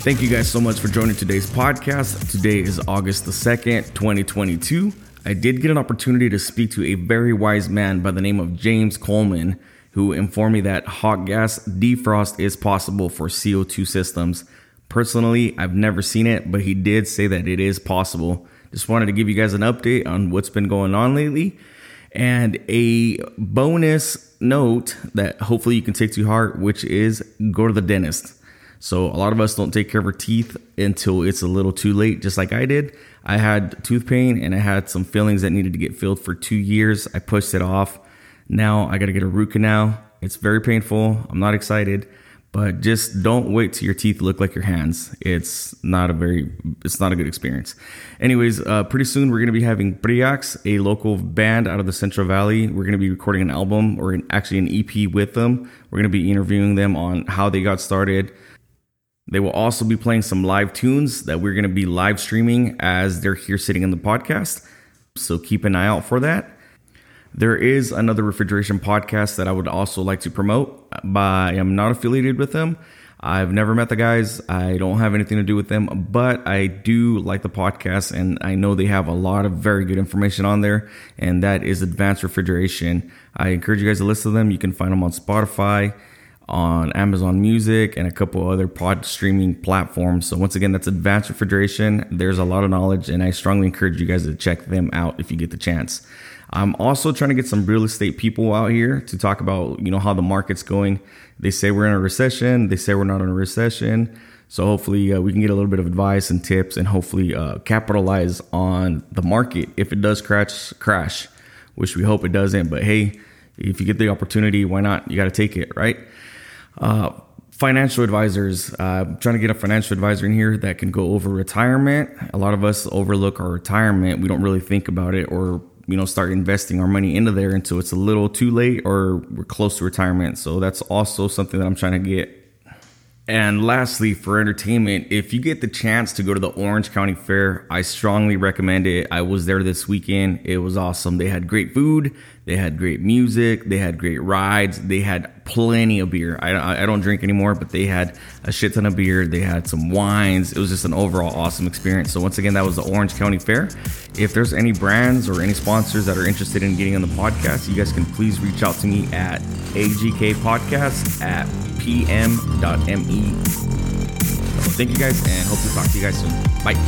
Thank you guys so much for joining today's podcast. Today is August the 2nd, 2022. I did get an opportunity to speak to a very wise man by the name of James Coleman, who informed me that hot gas defrost is possible for CO2 systems. Personally, I've never seen it, but he did say that it is possible. Just wanted to give you guys an update on what's been going on lately. And a bonus note that hopefully you can take to heart, which is go to the dentist. So a lot of us don't take care of our teeth until it's a little too late, just like I did. I had tooth pain and I had some fillings that needed to get filled for two years. I pushed it off. Now I got to get a root canal. It's very painful. I'm not excited, but just don't wait till your teeth look like your hands. It's not a very, it's not a good experience. Anyways, uh, pretty soon we're going to be having Priax, a local band out of the Central Valley. We're going to be recording an album or an, actually an EP with them. We're going to be interviewing them on how they got started they will also be playing some live tunes that we're going to be live streaming as they're here sitting in the podcast. So keep an eye out for that. There is another refrigeration podcast that I would also like to promote, but I am not affiliated with them. I've never met the guys. I don't have anything to do with them, but I do like the podcast and I know they have a lot of very good information on there, and that is Advanced Refrigeration. I encourage you guys to listen to them. You can find them on Spotify on Amazon Music and a couple other pod streaming platforms. So once again, that's Advanced Refrigeration. There's a lot of knowledge, and I strongly encourage you guys to check them out if you get the chance. I'm also trying to get some real estate people out here to talk about, you know, how the market's going. They say we're in a recession. They say we're not in a recession. So hopefully uh, we can get a little bit of advice and tips, and hopefully uh, capitalize on the market if it does crash. Crash, which we hope it doesn't. But hey, if you get the opportunity, why not? You got to take it, right? Uh, financial advisors. Uh, trying to get a financial advisor in here that can go over retirement. A lot of us overlook our retirement. We don't really think about it or you know start investing our money into there until it's a little too late or we're close to retirement. So that's also something that I'm trying to get. And lastly, for entertainment, if you get the chance to go to the Orange County Fair, I strongly recommend it. I was there this weekend. It was awesome. They had great food. They had great music. They had great rides. They had plenty of beer. I, I don't drink anymore, but they had a shit ton of beer. They had some wines. It was just an overall awesome experience. So, once again, that was the Orange County Fair. If there's any brands or any sponsors that are interested in getting on the podcast, you guys can please reach out to me at agkpodcast at pm.me. thank you guys and hope to talk to you guys soon. Bye.